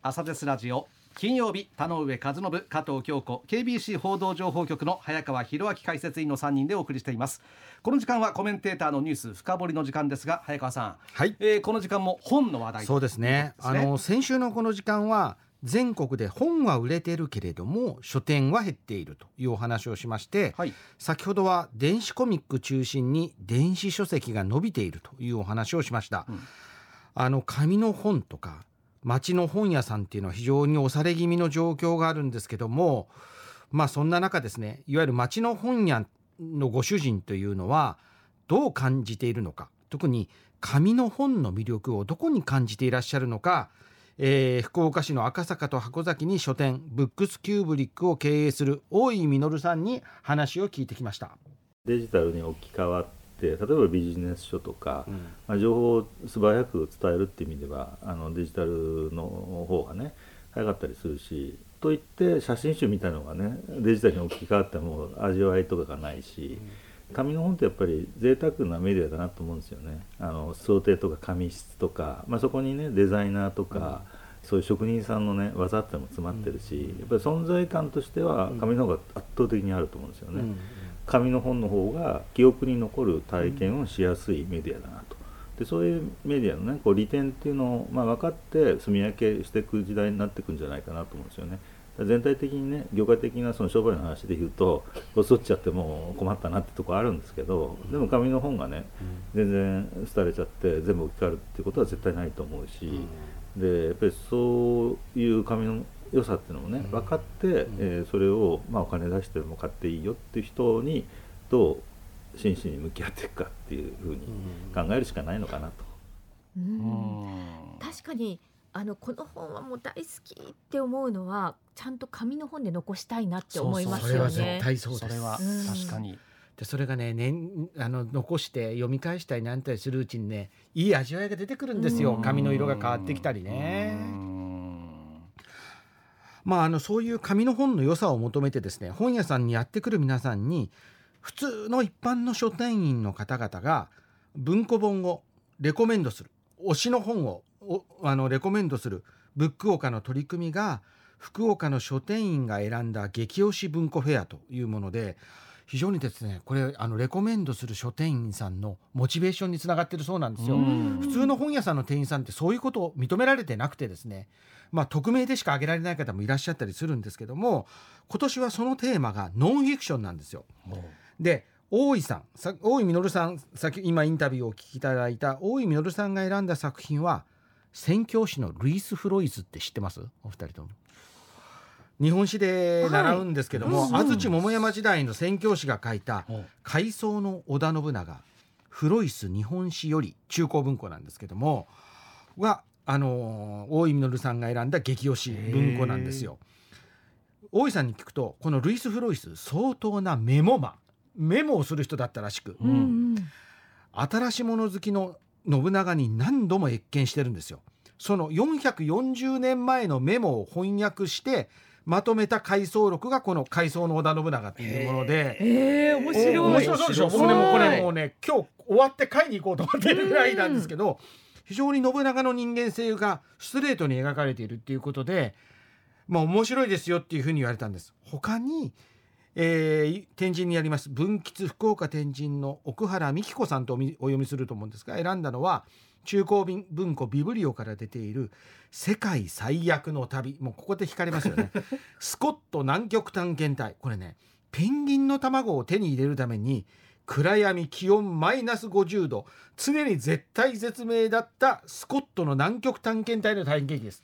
朝ですラジオ金曜日田上和信加藤京子 KBC 報道情報局の早川博明解説員の3人でお送りしています。この時間はコメンテーターのニュース深掘りの時間ですが早川さん、はい。えーこの時間も本の話題そうですね。ですね。あの先週のこの時間は全国で本は売れているけれども書店は減っているというお話をしまして、はい。先ほどは電子コミック中心に電子書籍が伸びているというお話をしました、うん。あの紙の本とか町の本屋さんっていうのは非常に押され気味の状況があるんですけどもまあそんな中ですねいわゆる町の本屋のご主人というのはどう感じているのか特に紙の本の魅力をどこに感じていらっしゃるのか、えー福岡市の赤坂と箱崎に書店ブックスキューブリックを経営する大井実さんに話を聞いてきました。デジタルに置き換わって例えばビジネス書とか、まあ、情報を素早く伝えるっていう意味ではあのデジタルの方がね早かったりするしといって写真集みたいなのがねデジタルに置き換わっても味わいとかがないし、紙の本ってやっぱり贅沢なメディアだなと思うんですよね。あの想定とか紙質とか、まあ、そこにねデザイナーとか、そういう職人さんのね技ってのも詰まってるし、やっぱり存在感としては紙の方が圧倒的にあると思うんですよね。紙の本の方が記憶に残る体験をしやすいメディアだなと。でそういうメディアのねこう利点っていうのを、まあ、分かって住み分けしていく時代になっていくんじゃないかなと思うんですよね。全体的にね業界的なその商売の話で言うとこうそっちゃってもう困ったなってとこあるんですけどでも紙の本がね全然廃れちゃって全部置き換わるっていうことは絶対ないと思うし、でやっぱりそういう紙の良さっていうのもね分かって、えーそれを、まあ、お金出しても買っていいよっていう人にどう真摯に向き合っていくかっていうふうに考えるしかないのかなと。ううん。ん確かにあのこの本はもう大好きって思うのはちゃんと紙の本で残したいなって思いますよそれは絶ね。対そうです。それはうん。確かに、でそれがね年あの残して読み返したりなんたりするうちにねいい味わいが出てくるんですよ。うん。紙の色が変わってきたりね。まあ、あのそういう紙の本の良さを求めてですね本屋さんにやってくる皆さんに普通の一般の書店員の方々が文庫本をレコメンドする。推しの本をあのレコメンドする。ブックオカの取り組みが福岡の書店員が選んだ激推し文庫フェアというもので非常にですねこれあのレコメンドする書店員さんのモチベーションにつながってるそうなんですよ。うん普通の本屋さんの店員さんってそういうことを認められてなくてですねまあ匿名でしか挙げられない方もいらっしゃったりするんですけども今年はそのテーマがノンフィクションなんですよ。で大井さんさ大井実さん先今インタビューをお聞きいただいた大井実さんが選んだ作品は宣教師のルイス・フロイスって知ってます？お二人とも。日本史で習うんですけども、安土桃山時代の宣教師が書いたお回想の織田信長フロイス日本史より中高文庫なんですけどもはあのー大井実さんが選んだ激推し文庫なんですよ。大井さんに聞くとこのルイス・フロイス相当なメモマンメモをする人だったらしく、うんうん新しいもの好きの信長に何度も謁見してるんですよ。その440年前のメモを翻訳してまとめた回想録がこの回想の織田信長っていうもので。えー、面白い。お面白そうでしょ？僕ねもうこれもうね今日終わって買いに行こうと思ってるぐらいなんですけど非常に信長の人間性がストレートに描かれているっていうことでまあ面白いですよっていうふうに言われたんです。他に、えー天神にあります文吉福岡天神の奥原美希子さんとお読みすると思うんですが選んだのは中高文文庫ビブリオから出ている「世界最悪の旅」もうここで惹かれますよね。スコット南極探検隊。これねペンギンの卵を手に入れるために暗闇気温マイナス50度。常に絶対絶命だったスコットの南極探検隊の体験記です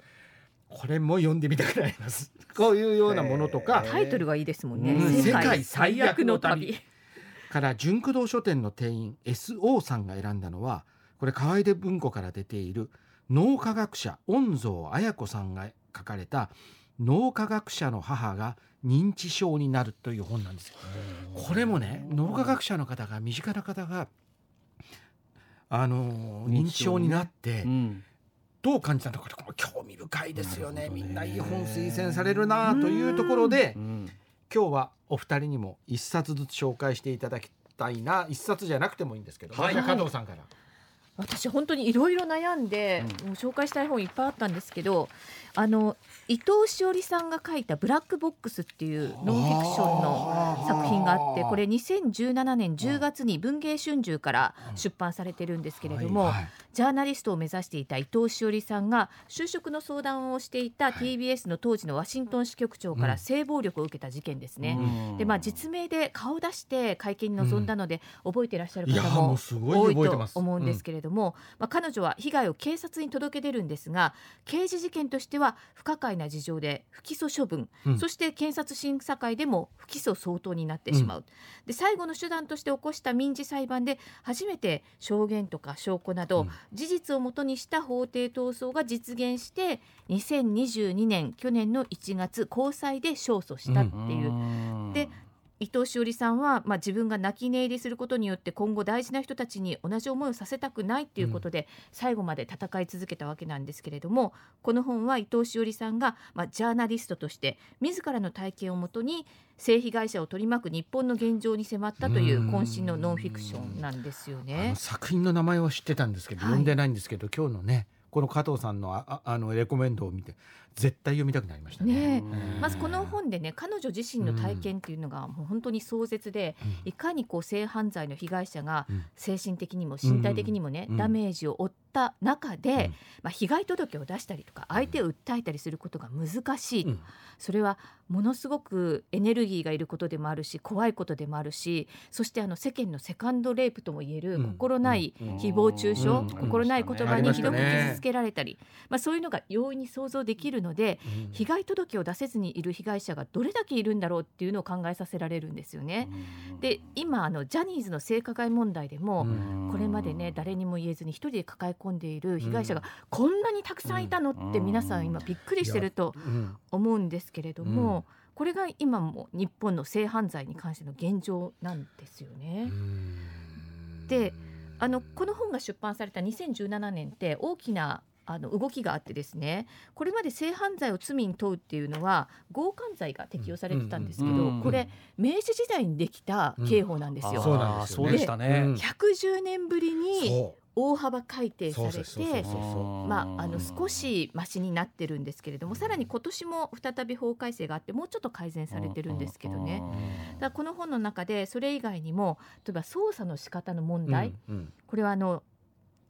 これも読んでみたくなります。こういうようなものとか。タイトルがいいですもんね。うん。世界最悪の旅。から純駆動書店の店員 SO さんが選んだのはこれ河出文庫から出ている脳科学者恩蔵綾子さんが書かれた脳科学者の母が認知症になるという本なんですよ。これもね脳科学者の方が身近な方があのー認知症になってうんどう感じたのかこれ興味深いですよね。みんないい本推薦されるなというところでうん今日はお二人にも一冊ずつ紹介していただきたいな。一冊じゃなくてもいいんですけど、はい。加藤さんから。私本当にいろいろ悩んで、うん。もう紹介したい本いっぱいあったんですけどあの伊藤詩織さんが書いた「ブラックボックス」っていうノンフィクションの作品があってこれ2017年10月に文藝春秋から出版されてるんですけれども、はいはいジャーナリストを目指していた伊藤詩織さんが就職の相談をしていた TBS の当時のワシントン支局長から性暴力を受けた事件ですね。うん。でまあ、実名で顔を出して会見に臨んだので、覚えていらっしゃる方も多いと思うんですけれども、まあ、彼女は被害を警察に届け出るんですが刑事事件としては不可解な事情で不起訴処分、うん。そして検察審査会でも不起訴相当になってしまう、で最後の手段として起こした民事裁判で初めて証言とか証拠など、うん事実をもとにした法廷闘争が実現して2022年去年の1月高裁で勝訴したっていう。うんで伊藤詩織さんは、まあ、自分が泣き寝入りすることによって今後大事な人たちに同じ思いをさせたくないっていうことで、最後まで戦い続けたわけなんですけれどもこの本は伊藤詩織さんが、まあ、ジャーナリストとして自らの体験をもとに性被害者を取り巻く日本の現状に迫ったという渾身のノンフィクションなんですよあねの。作品の名前は知ってたんですけど、はい。読んでないんですけど今日のねこの加藤さんのあああのレコメンドを見て絶対読みたくなりましたね。ねまずこの本でね彼女自身の体験っていうのがもう本当に壮絶で、いかにこう性犯罪の被害者がうん。精神的にも身体的にもね、うん。ダメージを負った中で、うん。まあ、被害届を出したりとか相手を訴えたりすることが難しい、うん。それはものすごくエネルギーがいることでもあるし怖いことでもあるしそしてあの世間のセカンドレイプともいえるうん。心ないうん。誹謗中傷、うん。心ない言葉にひどく傷つけられたり、まあ、そういうのが容易に想像できるので、うん。被害届を出せずにいる被害者がどれだけいるんだろうっていうのを考えさせられるんですよね。で今あのジャニーズの性加害問題でも、うん。これまでね誰にも言えずに一人で抱え込んでいる被害者がこんなにたくさんいたのって皆さん今びっくりしてるとうん。思うんですけれども、これが今も日本の性犯罪に関しての現状なんですよね。であのこの本が出版された2017年って大きなあの動きがあってですねこれまで性犯罪を罪に問うっていうのは強姦罪が適用されてたんですけど、うんうんこれ明治時代にできた刑法なんですよ。そうなんですよね。そうでしたね。うん110年ぶりにそ大幅改定うされてまあ、あの少しマシになってるんですけれどもさらに今年も再び法改正があってもうちょっと改善されてるんですけどね。だからこの本の中でそれ以外にも例えば捜査の仕方の問題、うんうん。これはあの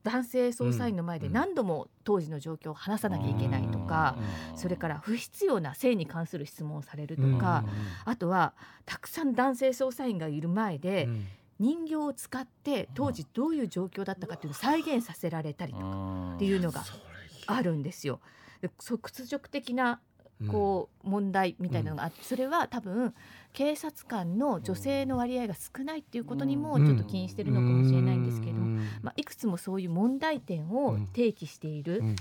男性捜査員の前でうん。何度も当時の状況を話さなきゃいけないとか、それから不必要な性に関する質問をされるとか、あとはたくさん男性捜査員がいる前でうん。人形を使って当時どういう状況だったかっていうのを再現させられたりとかっていうのがあるんですよ。屈辱的なうんこう問題みたいなのがあってそれは多分警察官の女性の割合が少ないっていうことにもちょっと気にしてるのかもしれないんですけれどまあ、いくつもそういう問題点を提起しているうん。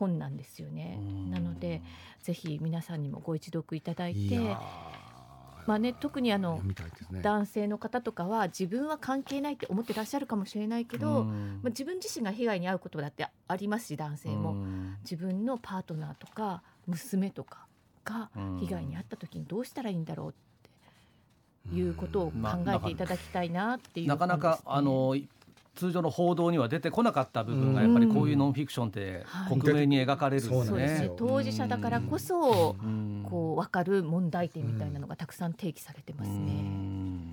本なんですよね。なのでぜひ皆さんにもご一読いただいてまあね、特にあのね。男性の方とかは自分は関係ないって思ってらっしゃるかもしれないけど、まあ、自分自身が被害に遭うことだってありますし男性も、自分のパートナーとか娘とかが被害に遭った時にどうしたらいいんだろうっていうことを考えていただきたいなっていうなかなか、本ですね。あの通常の報道には出てこなかった部分がやっぱりこういうノンフィクションってはい。克明に描かれる。当事者だからこそうん。こう分かる問題点みたいなのがたくさん提起されてますうね。ん。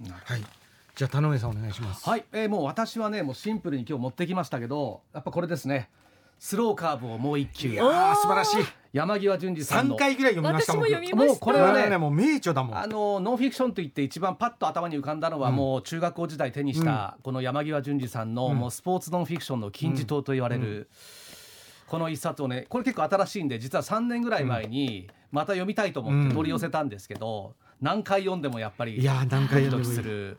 なるほどはい。じゃあ田上さんお願いします。はい、えーもう私はねもうシンプルに今日持ってきましたけどやっぱこれですねスローカーブをもう一球。あー素晴らしい。山際淳二さんの。三回ぐらい読みました。私も僕読みました。もうこれはねもう名著だもん。あのノンフィクションといって一番パッと頭に浮かんだのは、うん。もう中学校時代手にした、この山際淳二さんの、うん。もうスポーツノンフィクションの金字塔と言われる、この一冊をねこれ結構新しいんで実は3年ぐらい前にまた読みたいと思って取り寄せたんですけど、何回読んでもやっぱりいやー何回ドキド読んでもいい。キする。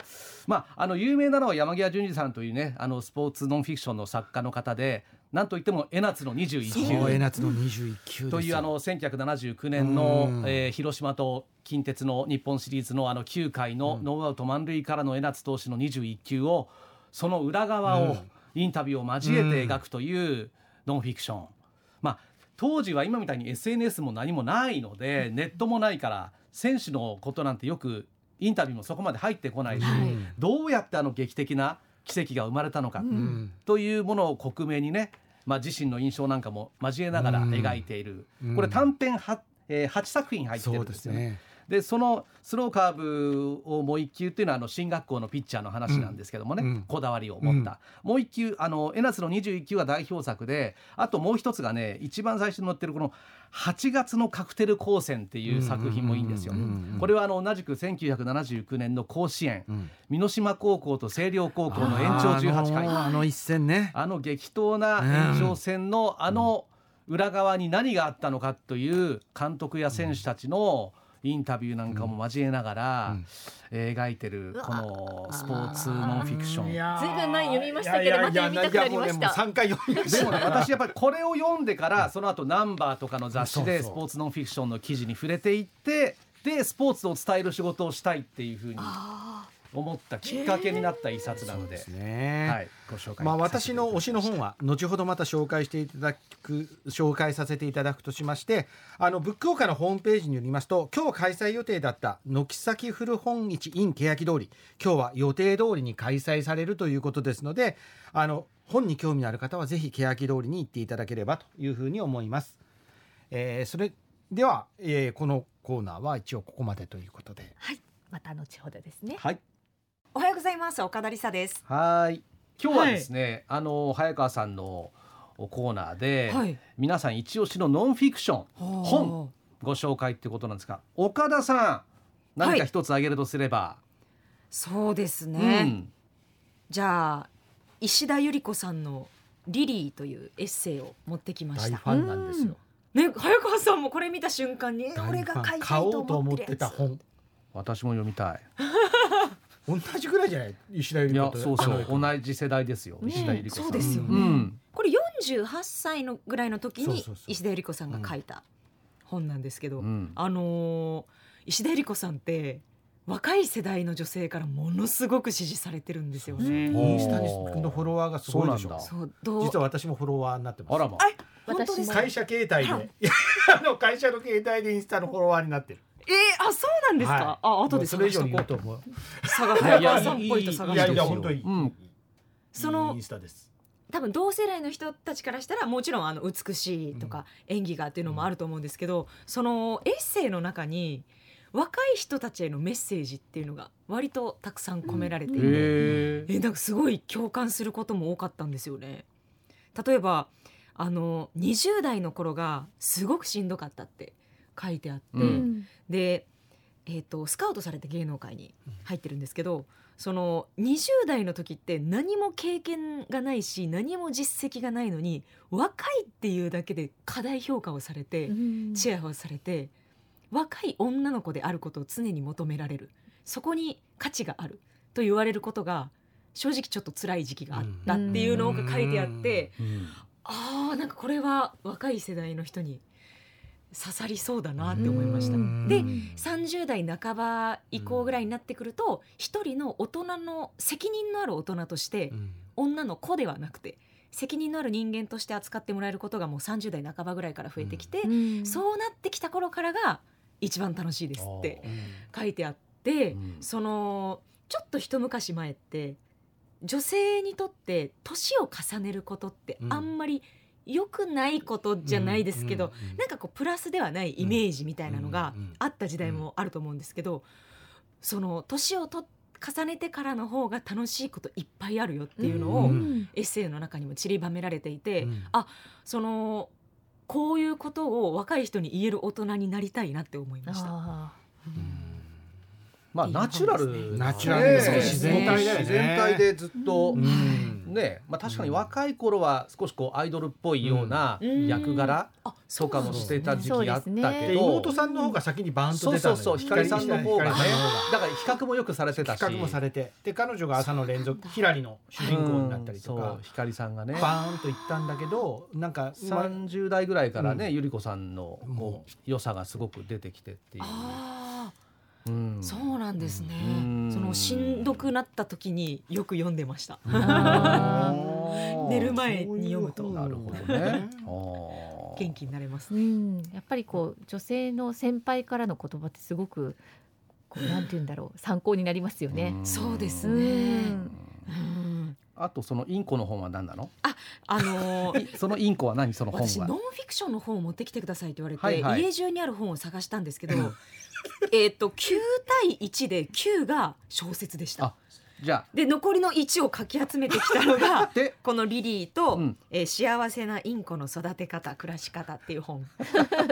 まあ、あの有名なのは山際淳二さんというねあのスポーツノンフィクションの作家の方でなんといっても江夏の21そう。球江夏の21球というあの1979年のうん、えー広島と近鉄の日本シリーズのあの9回のノーアウト満塁からの江夏投手の21球をその裏側をうん。インタビューを交えて描くというノンフィクション。まあ当時は今みたいに SNS も何もないのでネットもないから選手のことなんてよくインタビューもそこまで入ってこないし、はいどうやってあの劇的な奇跡が生まれたのか、というものを克明にね、まあ、自身の印象なんかも交えながら描いている、うん。これ短編は、えー、8作品入ってるんでですよね。でそのスローカーブをもう一球っていうのはあの進学校のピッチャーの話なんですけどもね、うん。こだわりを持った、もう一球あの江夏の21球は代表作であともう一つがね一番最初に載ってるこの「8月のカクテル光線」っていう作品もいいんですよ。うん。うん。うん。うん。これはあの同じく1979年の甲子園。うん。美濃島高校と星稜高校の延長18回。あのあの一戦ね。あの激闘な延長戦のあの裏側に何があったのかという監督や選手たちのインタビューなんかも交えながら描いてるこのスポーツノンフィクション。ずいぶん前に読みましたけどいやいやいやまた読みたくなりましたいやもうねもう三回読みましたでもね私やっぱりこれを読んでからその後ナンバーとかの雑誌でスポーツノンフィクションの記事に触れていってでスポーツを伝える仕事をしたいっていうふうにあ思ったきっかけになった一冊なのでです、ね。はい、ご紹介まあ私の推しの本は後ほどまた紹介していただく紹介させていただくとしましてあのブックオーカーのホームページによりますと今日開催予定だった軒先古本市 in 欅通り今日は予定通りに開催されるということですのであの本に興味のある方はぜひ欅通りに行っていただければというふうに思います。えーそれでは、えーこのコーナーは一応ここまでということで。はいまた後ほどですねはいおはようございます。岡田理沙です。はい。今日はですね、あの早川さんのコーナーで、はい。皆さん一押しのノンフィクション本ご紹介ってことなんですが岡田さん何か一つ挙げるとすれば、そうですうね、ん、じゃあ石田ゆり子さんのリリーというエッセイを持ってきました。大ファンなんですよ。ね早川さんもこれ見た瞬間に俺が買いた買いとおうと思ってた本。私も読みたい 同じぐらいじゃない？石田ゆり子とそうそう。同じ世代ですよ、ね。石田ゆり子さん。そうですよね。うん。これ48歳のぐらいの時に石田ゆり子さんが書いた本なんですけど、うん。あのー石田ゆり子さんって若い世代の女性からものすごく支持されてるんですよね。インスタのフォロワーがすごいでしょ。そうなんだ。そうどう実は私もフォロワーになってます。あらま本当ですか？会社携帯で。あ の会社の携帯でインスタのフォロワーになってるえー、あそうなんですか、はい。あ後でもう。それ以上に探しとこう。言うと思う。探いやいや早川さんっぽいと探していや本当にうんそのインスタです多分同世代の人たちからしたらもちろんあの美しいとか演技がっていうのもあると思うんですけど、そのエッセイの中に若い人たちへのメッセージっていうのが割とたくさん込められていて、へええなんかすごい共感することも多かったんですよね。例えばあの20代の頃がすごくしんどかったって書いてあって、ううん。んで、えー、とスカウトされて芸能界に入ってるんですけどその20代の時って何も経験がないし何も実績がないのに若いっていうだけで過大評価をされて、チヤホヤされて若い女の子であることを常に求められる。そこに価値がある。と言われることが正直ちょっと辛い時期があったっていうのが書いてあって、うん。あーなんかこれは若い世代の人に刺さりそうだなって思いました。うん。で30代半ば以降ぐらいになってくると一人の大人の責任のある大人として女の子ではなくて責任のある人間として扱ってもらえることがもう30代半ばぐらいから増えてきて、うん。そうなってきた頃からが一番楽しいですって書いてあって、うん。そのちょっと一昔前って女性にとって年を重ねることってうん。あんまり良くないことじゃないですけど、なんかこうプラスではないイメージみたいなのがうんうんあった時代もあると思うんですけど、その年をと重ねてからの方が楽しいこといっぱいあるよっていうのを、うん。エッセイの中にも散りばめられていて、うん。あそのこういうことを若い人に言える大人になりたいなって思いました。まあナチュラルナチュラルですね自然体自然体でずっと、うん。ね。まあ確かに若い頃は少しこうアイドルっぽいようなうん。役柄あとかもしてた時期あったけど、妹さんの方が先にバーンと出たそうそうそう。光さんの方がね。だから比較もよくされてたし。企画もされて。で彼女が朝の連続ひらりの主人公になったりとか光さんがね。バーンといったんだけどなんかまあ30代ぐらいからね、うん。ゆり子さんのこもう。良さがすごく出てきてっていう、あうんあそうなんですね、うん。そのしんどくなった時によく読んでました。寝る前に読むと。なるほどね。元気になれますうね。ん。やっぱりこう女性の先輩からの言葉ってすごくこうなんて言うんだろう。参考になりますよね。ん。そうですうねん。うんあとそのインコの本は何なの？あのーい そのインコは何？その本は？私ノンフィクションの本を持ってきてくださいって言われて、はいはい。家中にある本を探したんですけど えっと9対1で9が小説でした。あじゃで残りの1をかき集めてきたのがこのリリーと、うん。えー幸せなインコの育て方暮らし方っていう本。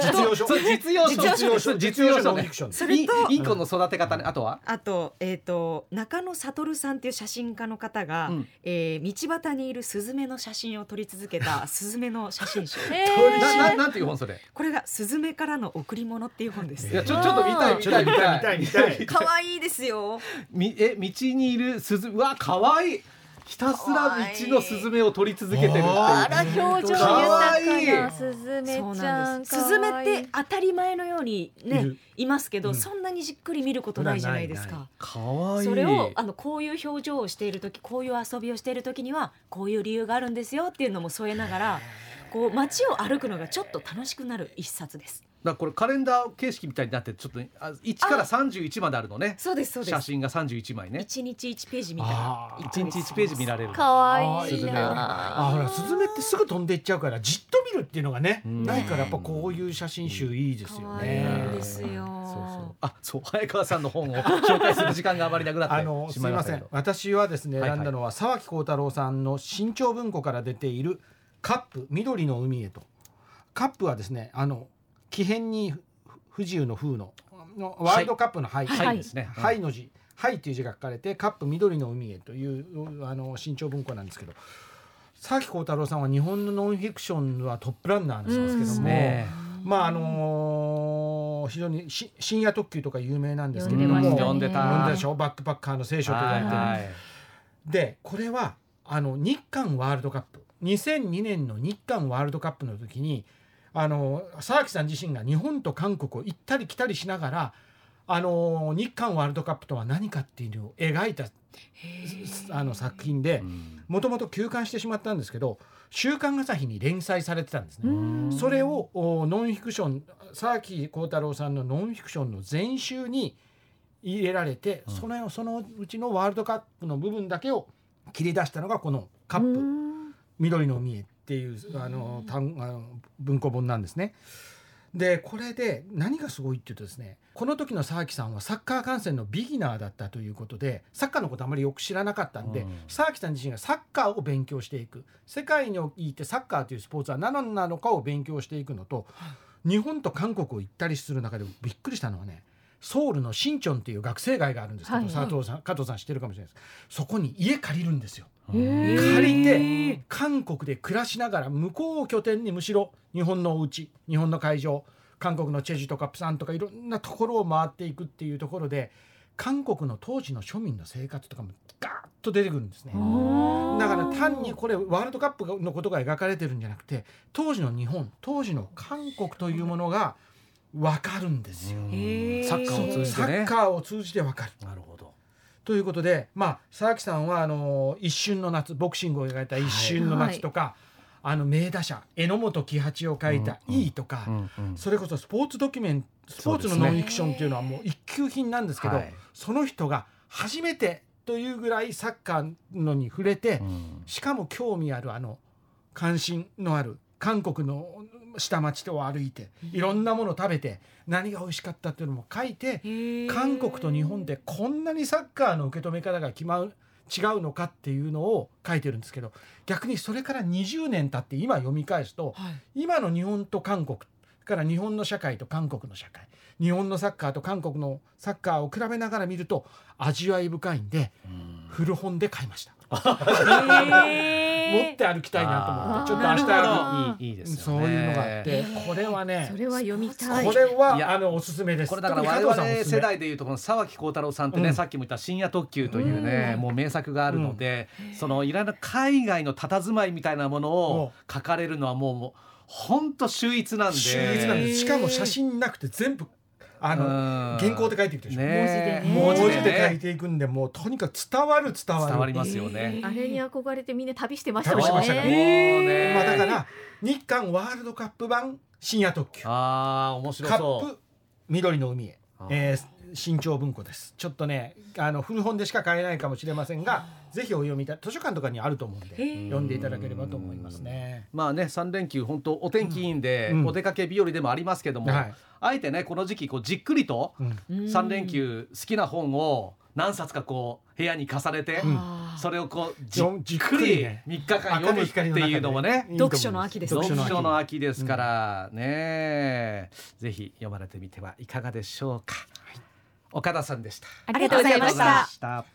実用書。実用書。実用書。実用書ノンフィクション。それとインコの育て方ね。あとは？あと,、えー、と中野悟さんっていう写真家の方が、うん。えー道端にいるスズメの写真を撮り続けたスズメの写真集。え なななんていう本それ？これが「スズメからの贈り物」っていう本です。いやちょちょっと見たい見ちょったとい見たい見たい見たい。可愛いですよ。みえ道にいる鈴うわ可愛いひたすら道のスズメを取り続けてるっていう。あら表情豊かなスズメちゃん。スズメって当たり前のようにねいますけど、うん。そんなにじっくり見ることないじゃないですないなか。可愛い。それをあのこういう表情をしている時こういう遊びをしている時にはこういう理由があるんですよっていうのも添えながらこう街を歩くのがちょっと楽しくなる一冊です。だからこれカレンダー形式みたいになってちょっとあ1から31まであるのね。そうですそうです。写真が31枚ね。一日一ページみたいなあー1日1ページ見られる。可愛いスズメ。なあほらスズメってすぐ飛んでいっちゃうからじっと見るっていうのがね、うん。ないからやっぱこういう写真集いいですよ可愛いね。んですよ。そうそう。あそう。早川さんの本を紹介する時間があまりなくなあのってしすみません。私はですねはいはい。選んだのは沢木耕太郎さんの新潮文庫から出ているカップ緑の海へと。カップはですねあの木偏に不不自由の風ののワールドカップのはい、はい。ですね。はい。の字、はいという字が書かれて、カップ緑の海へというあの新潮文庫なんですけど、沢木耕太郎さんは日本のノンフィクションはトップランナーなんですけども、ね。まああの非常にし深夜特急とか有名なんですけれども、読んでたね。読んでた。読んだでしょ、バックパッカーの聖書と言われて。る。はい。はいでこれはあの日韓ワールドカップ。2002年の日韓ワールドカップの時にあの沢木さん自身が日本と韓国を行ったり来たりしながらあの日韓ワールドカップとは何かっていうのを描いたあの作品でうん。もともと休刊してしまったんですけど「週刊朝日」に連載されてたんですね。うん。それをおノンフィクション沢木耕太郎さんのノンフィクションの全集に入れられて、うん。そのそのうちのワールドカップの部分だけを切り出したのがこの「カップ。うん。緑の海へ」っていうあの単あの文庫本なんですね。でこれで何がすごいっていうとですねこの時の沢木さんはサッカー観戦のビギナーだったということでサッカーのことあまりよく知らなかったんで、うん。沢木さん自身がサッカーを勉強していく。世界においてサッカーというスポーツは何なのかを勉強していくのと日本と韓国を行ったりする中でびっくりしたのはねソウルのシンチョンっていう学生街があるんですけど、はいはい佐藤さん加藤さん知ってるかもしれないですそこに家借りるんですよ。借りて韓国で暮らしながら向こうを拠点にむしろ日本のお家日本の会場韓国のチェジュとかプサンとかいろんなところを回っていくっていうところで韓国の当時の庶民の生活とかもガーッと出てくるんですね。だから単にこれワールドカップのことが描かれてるんじゃなくて当時の日本当時の韓国というものが分かるんですよ。サッカーを通じてサッカーを通じて分かる。なるほど。ということで、まあ、沢木さんはあの一瞬の夏ボクシングを描いた一瞬の夏とか、あの名打者榎本喜八を描いた「うんいい」とか、それこそスポーツドキュメンスポーツのノンフィクションっていうのはもう一級品なんですけど、はい。その人が初めてというぐらいサッカーのに触れて、うん。しかも興味あるあの関心のある韓国の下町を歩いていろんなものを食べて何が美味しかったっていうのも書いて韓国と日本でこんなにサッカーの受け止め方が決まる違うのかっていうのを書いてるんですけど逆にそれから20年経って今読み返すとはい。今の日本と韓国から日本の社会と韓国の社会日本のサッカーと韓国のサッカーを比べながら見ると味わい深いんで古本で買いました持って歩きたいなと思ってちょっと明日あいいいいですよね。そういうのがあって。これはねそれは読みたい。これはいや。あのおすすめです。これだから我々世代でいうとこの沢木耕太郎さんってね、うん。さっきも言った深夜特急というね、もう名作があるので、そのいろんな海外の佇まいみたいなものを書かれるのはもうもう本当秀逸なんで。秀逸なんです。しかも写真なくて全部あのうん。原稿で書いていくでしょ、ね文字文字でね。で書いていくんでもうとにかく伝わる伝わる。伝わりますよね。あれに憧れてみんな旅してましたもん旅してまね。まあ、だから日韓ワールドカップ版深夜特急。カああ面白そップ緑の海へ。う。、えー新潮文庫です。ちょっとねあの古本でしか買えないかもしれませんがぜひお読みたい図書館とかにあると思うんでー。読んでいただければと思いますね。まあね3連休本当お天気いいんで、うん。お出かけ日和でもありますけども、はい。あえてねこの時期こうじっくりとうん。3連休好きな本を何冊かこう部屋に重ねて、それをこうじっっくりくりね3日間読むっていうのもね読書の秋ですね。読書の秋ですかうん。らね、ぜひ読まれてみてはいかがでしょうか、岡田さんでした。ありがとうございました